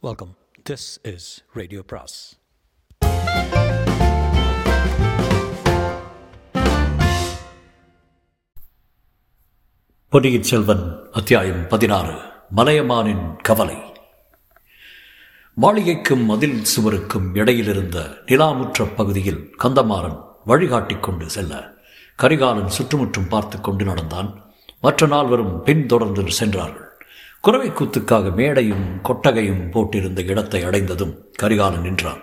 Welcome this is radio பிராஸ் பொன்னியின் செல்வன் அத்தியாயம் பதினாறு. மலையமானின் கவலை. மாளிகைக்கும் மதில் சுவருக்கும் இடையிலிருந்த நிலாமுற்ற பகுதியில் கந்தமாறன் வழிகாட்டிக் கொண்டு செல்ல கரிகாலன் சுற்றுமுற்றும் பார்த்து கொண்டு நடந்தான். மற்ற நால்வரும் பின்தொடர்ந்து சென்றார்கள். குறவை கூத்துக்காக மேடையும் கொட்டகையும் போட்டிருந்த இடத்தை அடைந்ததும் கரிகாலன் நின்றான்.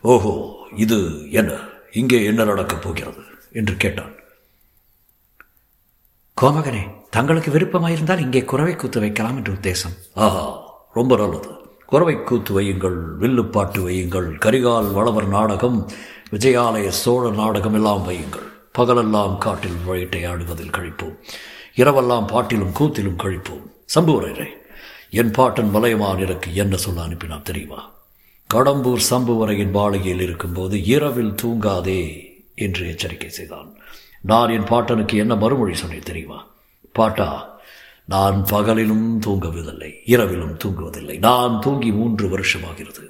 ஓஹோ இது என்ன? இங்கே என்ன நடக்கப் போகிறது? என்று கேட்டான். கோமகனே தங்களுக்கு விருப்பமாயிருந்தால் இங்கே குறவை கூத்து வைக்கலாம் என்று உத்தேசம். ஆஹா ரொம்ப நல்லது. குறவை கூத்து வையுங்கள் வில்லுப்பாட்டு வையுங்கள் கரிகால் வளவர் நாடகம் விஜயாலய சோழ நாடகம் எல்லாம் வையுங்கள். பகலெல்லாம் காட்டில் வேட்டையாடுவதில் கழிப்போம். இரவெல்லாம் பாட்டிலும் கூத்திலும் கழிப்போம். சம்புவரையரை என் பாட்டன் மலையமான் எனக்கு என்ன சொல்ல அனுப்பினான் தெரியுமா? கடம்பூர் சம்புவரையின் மாளிகையில் இருக்கும்போது இரவில் தூங்காதே என்று எச்சரிக்கை செய்தான். நான் என் பாட்டனுக்கு என்ன மறுமொழி சொன்னேன் தெரியுமா? பாட்டா நான் பகலிலும் தூங்குவதில்லை இரவிலும் தூங்குவதில்லை. நான் தூங்கி மூன்று வருஷமாகிறது.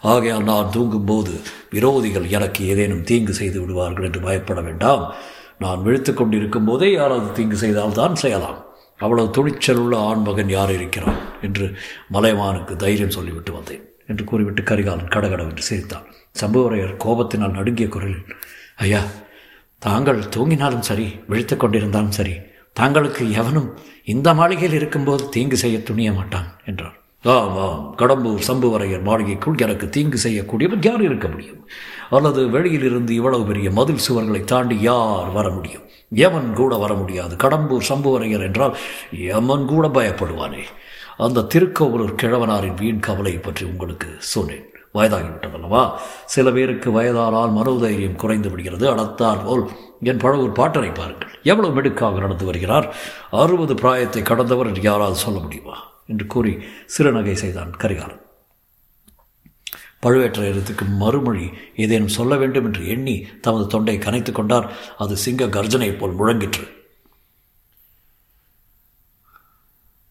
ஆகையால் நான் தூங்கும்போது விரோதிகள் எனக்கு ஏதேனும் தீங்கு செய்து விடுவார்கள் என்று பயப்பட வேண்டாம். நான் விழித்து கொண்டிருக்கும் போதே யாராவது தீங்கு செய்தால் தான் செய்யலாம். அவ்வளவு துணிச்சல் உள்ள ஆண்மகன் யார் இருக்கிறான் என்று மலைமானுக்கு தைரியம் சொல்லிவிட்டு வந்தேன் என்று கூறிவிட்டு கரிகாலன் கடகடவென்று சிரித்தான். சம்புவரையர் கோபத்தினால் நடுங்கிய குரலில் ஐயா தாங்கள் தூங்கினாலும் சரி விழித்து கொண்டிருந்தாலும் சரி தாங்களுக்கு எவனும் இந்த மாளிகையில் இருக்கும்போது தீங்கு செய்ய துணிய மாட்டான் என்றார். ஆம் ஆம். கடம்பூர் சம்புவரையர் மாளிகைக்குள் எனக்கு தீங்கு செய்யக்கூடியவர் யார் இருக்க முடியும்? அல்லது வெளியிலிருந்து இவ்வளவு பெரிய மதில் சுவர்களை தாண்டி யார் வர முடியும்? யமன் கூட வர முடியாது. கடம்பூர் சம்புவரையர் என்றால் யமன் கூட பயப்படுவானே? அந்த திருக்கோவலூர் கிழவனாரின் வீண் கவலையை பற்றி உங்களுக்கு சொன்னேன். வயதாகிவிட்டதல்லவா? சில பேருக்கு வயதானால் மனோதைரியம் குறைந்து விடுகிறது. அடத்தால் போல் என் பழவூர் பாட்டனை பாருங்கள். எவ்வளவு மெடுக்காக நடந்து வருகிறார்? அறுபது பிராயத்தை கடந்தவர் என்று யாராவது சொல்ல முடியுமா? என்று கூறி சிறுநகை செய்தான் கரிகாலன். பழுவேற்றையரத்துக்கு மறுமொழி ஏதேனும் சொல்ல வேண்டும் என்று எண்ணி தமது தொண்டை கனைத்து கொண்டார். அது சிங்க கர்ஜனை போல் முழங்கிற்று.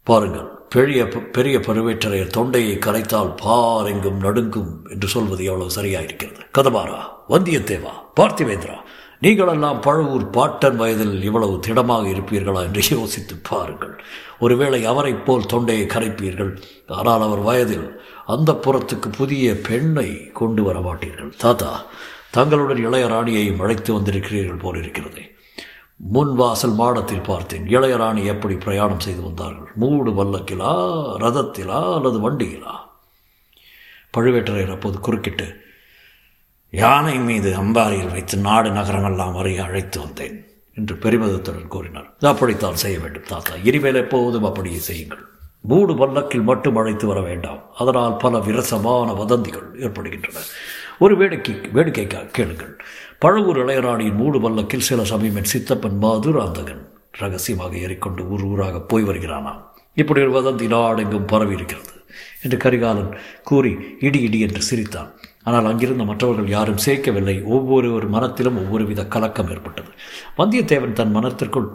பாருங்கள் பெரிய பெரிய பழுவேற்றரையர் தொண்டையை கரைத்தால் பார் எங்கும் நடுங்கும் என்று சொல்வது எவ்வளவு சரியாயிருக்கிறது. கதபாரா வந்தியத்தேவா பார்த்திவேந்திரா நீங்களெல்லாம் பழுவூர் பாட்டன் வயதில் இவ்வளவு திடமாக இருப்பீர்களா என்று யோசித்து பாருங்கள். ஒருவேளை அவரைப் போல் தொண்டையை கரைப்பீர்கள். ஆனால் அவர் வயதில் அந்த புறத்துக்கு புதிய பெண்ணை கொண்டு வர மாட்டீர்கள். தாத்தா தங்களுடன் இளையராணியையும் அழைத்து வந்திருக்கிறீர்கள் போல் இருக்கிறது. முன் வாசல் மாடத்தில் பார்த்தேன். இளையராணி எப்படி பிரயாணம் செய்து வந்தார்கள்? மூடு வல்லக்கிலா ரதத்திலா அல்லது வண்டியிலா? பழுவேட்டரையர் அப்போது குறுக்கிட்டு யானை மீது அம்பாரியில் வைத்து நாடு நகரமெல்லாம் வரை அழைத்து வந்தேன் என்று பெருமிதத்துடன் கூறினார். அப்படித்தான் செய்ய வேண்டும் தாத்தா. இனிமேல் எப்போதும் அப்படியே செய்யுங்கள். மூடு பல்லக்கில் மட்டும் அழைத்து வர வேண்டாம். அதனால் பல விரசமான வதந்திகள் ஏற்படுகின்றன. ஒரு வேடிக்கை வேடிக்கை கேளுங்கள். பழவூர் இளையராணியின் மூடு பல்லக்கில் சில சமயம் என் சித்தப்பன் மாதுராந்தகன் ரகசியமாக ஏறிக்கொண்டு ஊர் ஊராக போய் வருகிறானாம் இப்படி ஒரு வதந்தி நாடெங்கும் பரவி இருக்கிறது என்று கரிகாலன் கூறி இடி இடி என்று சிரித்தான். ஆனால் அங்கிருந்த மற்றவர்கள் யாரும் சேர்க்கவில்லை. ஒவ்வொரு ஒரு மனத்திலும் ஒவ்வொரு வித கலக்கம் ஏற்பட்டது. வந்தியத்தேவன் தன் மனத்திற்குள்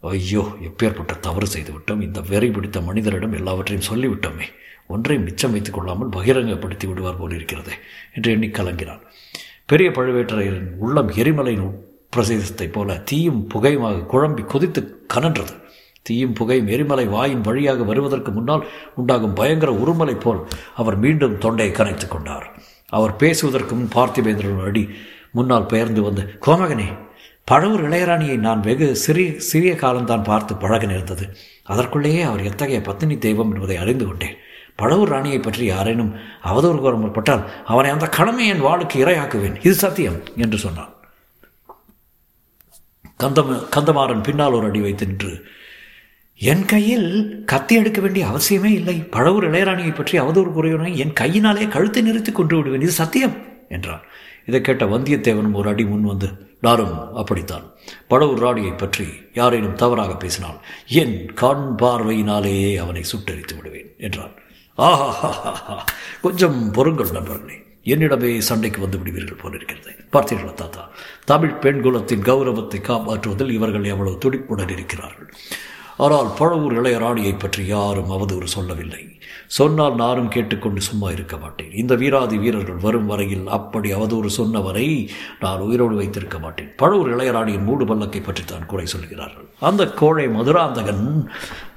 ஐயோ எப்பேற்பட்ட தவறு செய்துவிட்டோம். இந்த வெறி பிடித்த மனிதரிடம் எல்லாவற்றையும் சொல்லிவிட்டோமே. ஒன்றையும் மிச்சம் வைத்துக் கொள்ளாமல் பகிரங்கப்படுத்தி விடுவார் போல் என்று எண்ணி கலங்கினான். பெரிய பழுவேட்டரையரின் உள்ளம் எரிமலையின் பிரதேசத்தைப் போல தீயும் புகையுமாக குழம்பி கொதித்து கனன்றது. தீயும் புகையும் எரிமலை வாயின் வழியாக வருவதற்கு முன்னால் உண்டாகும் பயங்கர உருமலை போல் அவர் மீண்டும் தொண்டையை கனைத்துக் கொண்டார். அவர் பேசுவதற்கு முன் பார்த்திபேந்திரன் அடி முன்னால் பெயர்ந்து வந்து கோமகனே பழவூர் இளையராணியை நான் வெகு சிறிய சிறிய காலம்தான் பார்த்து பழக நேர்ந்தது. அதற்குள்ளேயே அவர் எத்தகைய பத்தினி தெய்வம் என்பதை அறிந்து கொண்டேன். பழவூர் ராணியை பற்றி யாரேனும் அவதூறு கூற முற்பட்டால் அவனை அந்த கடமை என் வாளுக்கு இரையாக்குவேன். இது சத்தியம் என்று சொன்னான். கந்தம கந்தமாறன் பின்னால் ஒரு அடி வைத்து நின்று என் கையில் கத்தி எடுக்க வேண்டிய அவசியமே இல்லை. பழவூர் இளையராணியை பற்றி அவதூறு கூறியவனை என் கையினாலே கழுத்தை நிறுத்தி கொண்டு விடுவேன். இது சத்தியம் என்றான். இதை கேட்ட வந்தியத்தேவனும் ஒரு அடி முன் வந்து நானும் அப்படித்தான். பழவூர் ராணியை பற்றி யாரேனும் தவறாக பேசினால் என் கண் பார்வையினாலேயே அவனை சுட்டரித்து விடுவேன் என்றான். ஆஹா கொஞ்சம் பொறுங்கள் நண்பர்களே. என்னிடமே சண்டைக்கு வந்து விடுவீர்கள் போல இருக்கிறது. பார்த்தீர்களா தாத்தா? தமிழ் பெண் குலத்தின் கௌரவத்தை காப்பாற்றுவதில் இவர்கள் எவ்வளவு துடிப்புடன் இருக்கிறார்கள். ஆனால் பழவூர் இளையராணியை பற்றி யாரும் அவதூறு சொல்லவில்லை. சொன்னால் நானும் கேட்டுக்கொண்டு சும்மா இருக்க மாட்டேன். இந்த வீராதி வீரர்கள் வரும் வரையில் அப்படி அவதூறு சொன்னவரை நான் உயிரோடு வைத்திருக்க மாட்டேன். பழவூர் இளையராணியின் மூடு பல்லக்கை பற்றி தான் குறை சொல்கிறார்கள். அந்த கோழை மதுராந்தகன்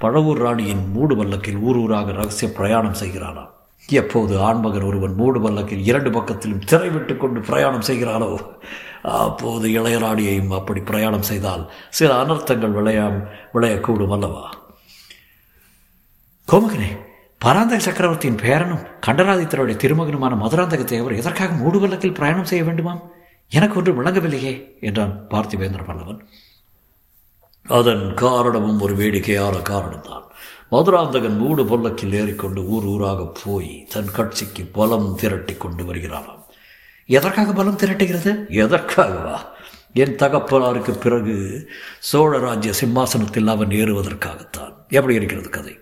பழவூர் ராணியின் மூடு பல்லக்கில் ஊர் ஊராக ரகசிய பிரயாணம் செய்கிறானாம். எப்போது ஆண்மகன் ஒருவன் மூடு பல்லக்கில் இரண்டு பக்கத்திலும் திரை விட்டு கொண்டு பிரயாணம் செய்கிறானோ அப்போது இளையராணியையும் அப்படி பிரயாணம் செய்தால் சில அனர்த்தங்கள் விளையா விளையக்கூடும் அல்லவா? கோமகனே பராந்தக சக்கரவர்த்தியின் பேரனும் கண்டராதித்தருடைய திருமகனுமான மதுராந்தக தேவர் எதற்காக மூடுபல்லக்கில் பிரயாணம் செய்ய வேண்டுமாம்? எனக்கு ஒன்று விளங்கவில்லையே என்றான் பார்த்திவேந்திர பல்லவன். அதன் காரணமும் ஒரு வேடிக்கையான காரணம்தான். மதுராந்தகன் மூடு பல்லக்கில் ஏறிக்கொண்டு ஊர் ஊராக போய் தன் கட்சிக்கு பலம் திரட்டி கொண்டு வருகிறானாம் எதற்காக பலம் திரட்டுகிறது? எதற்காகவா? என் தகப்பனாருக்கு பிறகு சோழ ராஜ்ய சிம்மாசனத்தில் அவன் ஏறுவதற்காகத்தான். எப்படி இருக்கிறது கதை?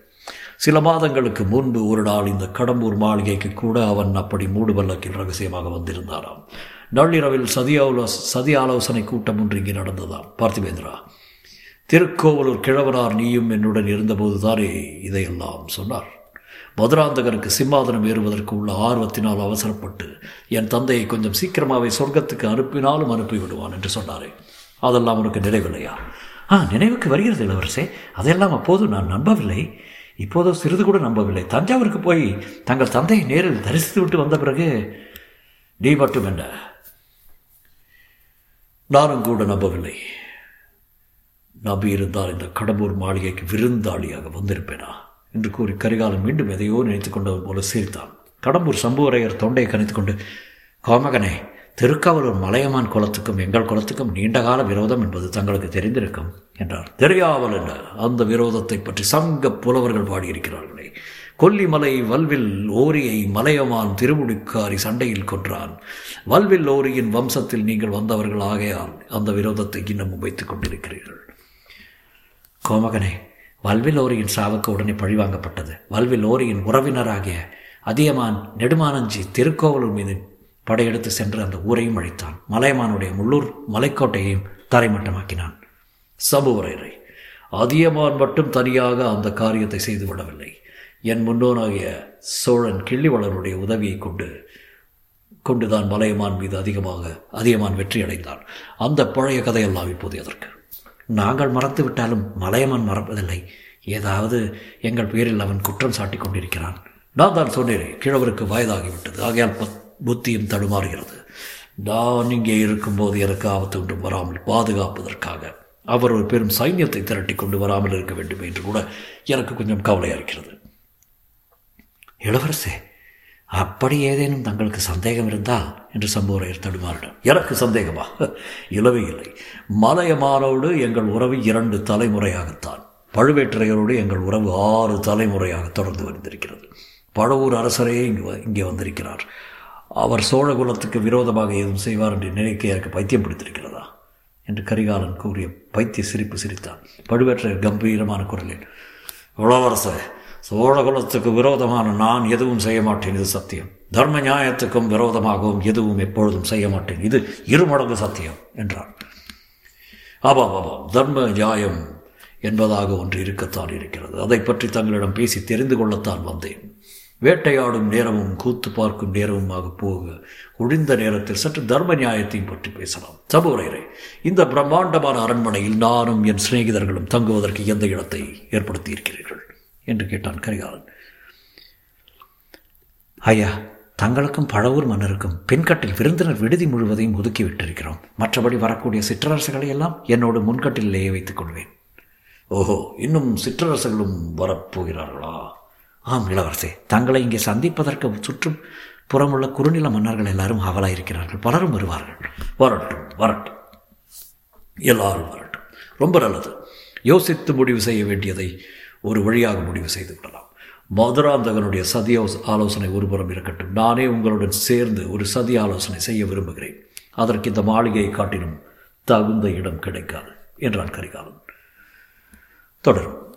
சில மாதங்களுக்கு முன்பு ஒரு நாள் இந்த கடம்பூர் மாளிகைக்கு கூட அவன் அப்படி மூடு பல்லக்கில் ரகசியமாக வந்திருந்தாராம். நள்ளிரவில் சதி ஆலோச சதி ஆலோசனை கூட்டம் ஒன்று இங்கே நடந்ததாம். பார்த்திபேந்திரா திருக்கோவலூர் கிழவனார் நீயும் என்னுடன் இருந்தபோது தானே இதையெல்லாம் சொன்னார். மதுராந்தகருக்கு சிம்மாதனம் ஏறுவதற்கு உள்ள ஆர்வத்தினால் அவசரப்பட்டு என் தந்தையை கொஞ்சம் சீக்கிரமாகவே சொர்க்கத்துக்கு அனுப்பினாலும் அனுப்பி விடுவான் என்று சொன்னாரே. அதெல்லாம் உனக்கு நினைவில்லையா? ஆ நினைவுக்கு வருகிறது இளவரசே. அதையெல்லாம் அப்போது நான் நம்பவில்லை. இப்போதோ சிறிது கூட நம்பவில்லை. தஞ்சாவூருக்கு போய் தங்கள் தந்தையை நேரில் தரிசித்து விட்டு வந்த பிறகு நீ மட்டும் என்ன? நானும் கூட நம்பவில்லை. நம்பியிருந்தால் இந்த கடம்பூர் மாளிகைக்கு விருந்தாளியாக வந்திருப்பேனா? என்று கூறி கரிகாலன் மீண்டும் எதையோ நினைத்து கொண்டவர் போல சிரித்தான். கடம்பூர் சம்புவரையர் தொண்டையை கணித்து கொண்டு கோமகனே திருக்காவலூர் மலையமான் குலத்துக்கும் எங்கள் குலத்துக்கும் நீண்டகால விரோதம் என்பது தங்களுக்கு தெரிந்திருக்கும் என்றார். தெரியாமல் என்ன? அந்த விரோதத்தை பற்றி சங்க புலவர்கள் பாடியிருக்கிறார்களே. கொல்லிமலை வல்வில் ஓரியை மலையமான் திருமுடிக்காரி சண்டையில் கொன்றான். வல்வில் ஓரியின் வம்சத்தில் நீங்கள் வந்தவர்கள் ஆகையால் அந்த விரோதத்தை இன்னமும் வைத்துக் கொண்டிருக்கிறீர்கள். கோமகனே வல்வில் ஓரியின் சாவுக்கு உடனே பழிவாங்கப்பட்டது. வல்வில் ஓரியின் உறவினராகிய அதியமான் நெடுமானஞ்சி திருக்கோவலூர் மீது படையெடுத்து சென்று அந்த ஊரையும் அழித்தான். மலையமானுடைய முள்ளூர் மலைக்கோட்டையையும் தரைமட்டமாக்கினான். சபுவரையரை அதியமான் மட்டும் தனியாக அந்த காரியத்தை செய்துவிடவில்லை என் முன்னோனாகிய சோழன் கிள்ளிவளருடைய உதவியை கொண்டு கொண்டுதான் மலையமான் மீது அதிகமாக அதிகமான் வெற்றி அடைந்தான் அந்த பழைய கதையெல்லாம் இப்போது எதற்கு? நாங்கள் மறந்து விட்டாலும் மலையமன் மறப்பதில்லை. ஏதாவது எங்கள் பேரில் அவன் குற்றம் சாட்டி கொண்டிருக்கிறான். நான் தான் சொன்னேன் கிழவருக்கு வயதாகிவிட்டது. ஆகையால் புத்தியும் தடுமாறுகிறது. நான் இங்கே இருக்கும்போது எனக்கு ஆபத்து ஒன்றும் வராமல் பாதுகாப்பதற்காக அவர் ஒரு பெரும் சைன்யத்தை திரட்டி கொண்டு வராமல் இருக்க வேண்டும் என்று கூட எனக்கு கொஞ்சம் கவலையாக இருக்கிறது. இளவரசே அப்படி ஏதேனும் தங்களுக்கு சந்தேகம் இருந்தா என்று சம்புவரையர் தடுமாறினார். எனக்கு சந்தேகமா? இலவே இல்லை. மலையமானோடு எங்கள் உறவு இரண்டு தலைமுறையாகத்தான். பழுவேற்றையரோடு எங்கள் உறவு ஆறு தலைமுறையாக தொடர்ந்து வந்திருக்கிறது. பழவூர் அரசரே இங்கு இங்கே வந்திருக்கிறார். அவர் சோழகுலத்துக்கு விரோதமாக ஏதும் செய்வார் என்று நினைக்க எனக்கு பைத்தியம் பிடித்திருக்கிறதா? என்று கரிகாலன் கூறிய பைத்திய சிரிப்பு சிரித்தான். பழுவேற்றையர் கம்பீரமான குரலில் இளவரசர் சோழ குலத்துக்கு விரோதமான நான் எதுவும் செய்ய மாட்டேன் இது சத்தியம். தர்ம நியாயத்துக்கும் விரோதமாகவும் எதுவும் எப்பொழுதும் செய்ய மாட்டேன் இது இருமடங்கு சத்தியம் என்றார் ஆமாம் ஆமாம் தர்ம நியாயம் என்பதாக ஒன்று இருக்கத்தான் இருக்கிறது. அதை பற்றி தங்களிடம் பேசி தெரிந்து கொள்ளத்தான் வந்தேன். வேட்டையாடும் நேரமும் கூத்து பார்க்கும் நேரமுமாக போக ஒழிந்த நேரத்தில் சற்று தர்ம நியாயத்தையும் பற்றி பேசலாம். சபுரையரே இந்த பிரம்மாண்டமான அரண்மனையில் நானும் என் சிநேகிதர்களும் தங்குவதற்கு எந்த இடத்தை ஏற்படுத்தி இருக்கிறீர்கள் என்று கேட்டான் கரிகாலன். ஐயா தங்களுக்கும் பழவூர் மன்னருக்கும் பின்கட்டில் விருந்தினர் விடுதி முழுவதையும் ஒதுக்கி விட்டிருக்கிறோம். மற்றபடி வரக்கூடிய சிற்றரசுகளை எல்லாம் என்னோடு முன்கட்டிலேயே வைத்துக் கொள்வேன். ஓஹோ இன்னும் சிற்றரசுகளும் வரப்போகிறார்களா? ஆம் இளவரசே தங்களை இங்கே சந்திப்பதற்கு சுற்றும் புறமுள்ள குறுநில மன்னர்கள் எல்லாரும் ஆவலாயிருக்கிறார்கள். பலரும் வருவார்கள். வரட்டும் வரட்டும். எல்லாரும் வரட்டும். ரொம்ப நல்லது. யோசித்து முடிவு செய்ய வேண்டியதை ஒரு வழியாக முடிவு செய்து விடலாம் மதுராந்தகனுடைய சதி ஆலோசனை ஒருபுறம் இருக்கட்டும். நானே உங்களுடன் சேர்ந்து ஒரு சதி ஆலோசனை செய்ய விரும்புகிறேன். அதற்கு இந்த மாளிகையை காட்டிலும் தகுந்த இடம் கிடைக்காது என்றான் கரிகாலன். தொடரும்.